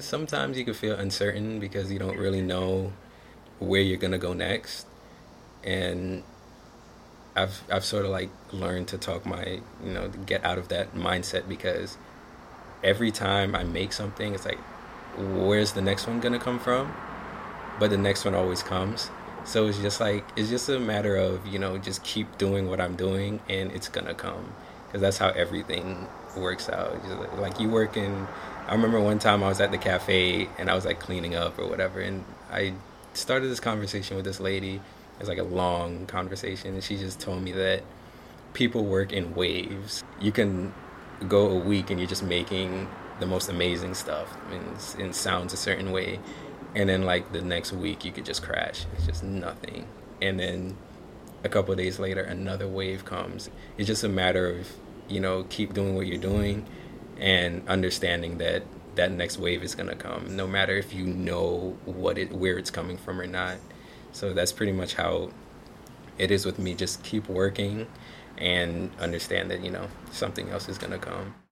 Sometimes you can feel uncertain because you don't really know where you're gonna go next, and I've I've sort of like learned to talk my you know get out of that mindset because every time I make something, it's like, where's the next one gonna come from? But the next one always comes. So it's just like it's just a matter of you know just keep doing what I'm doing and it's gonna come because that's how everything works out. Like you work in. I remember one time I was at the cafe and I was like cleaning up or whatever, and I started this conversation with this lady. It was like a long conversation, and she just told me that people work in waves. You can go a week and you're just making the most amazing stuff and, and sounds a certain way, and then like the next week you could just crash. It's just nothing, and then a couple days later another wave comes. It's just a matter of you know keep doing what you're doing and understanding that that next wave is going to come no matter if you know what it where it's coming from or not. So that's pretty much how it is with me. Just keep working and understand that you know something else is going to come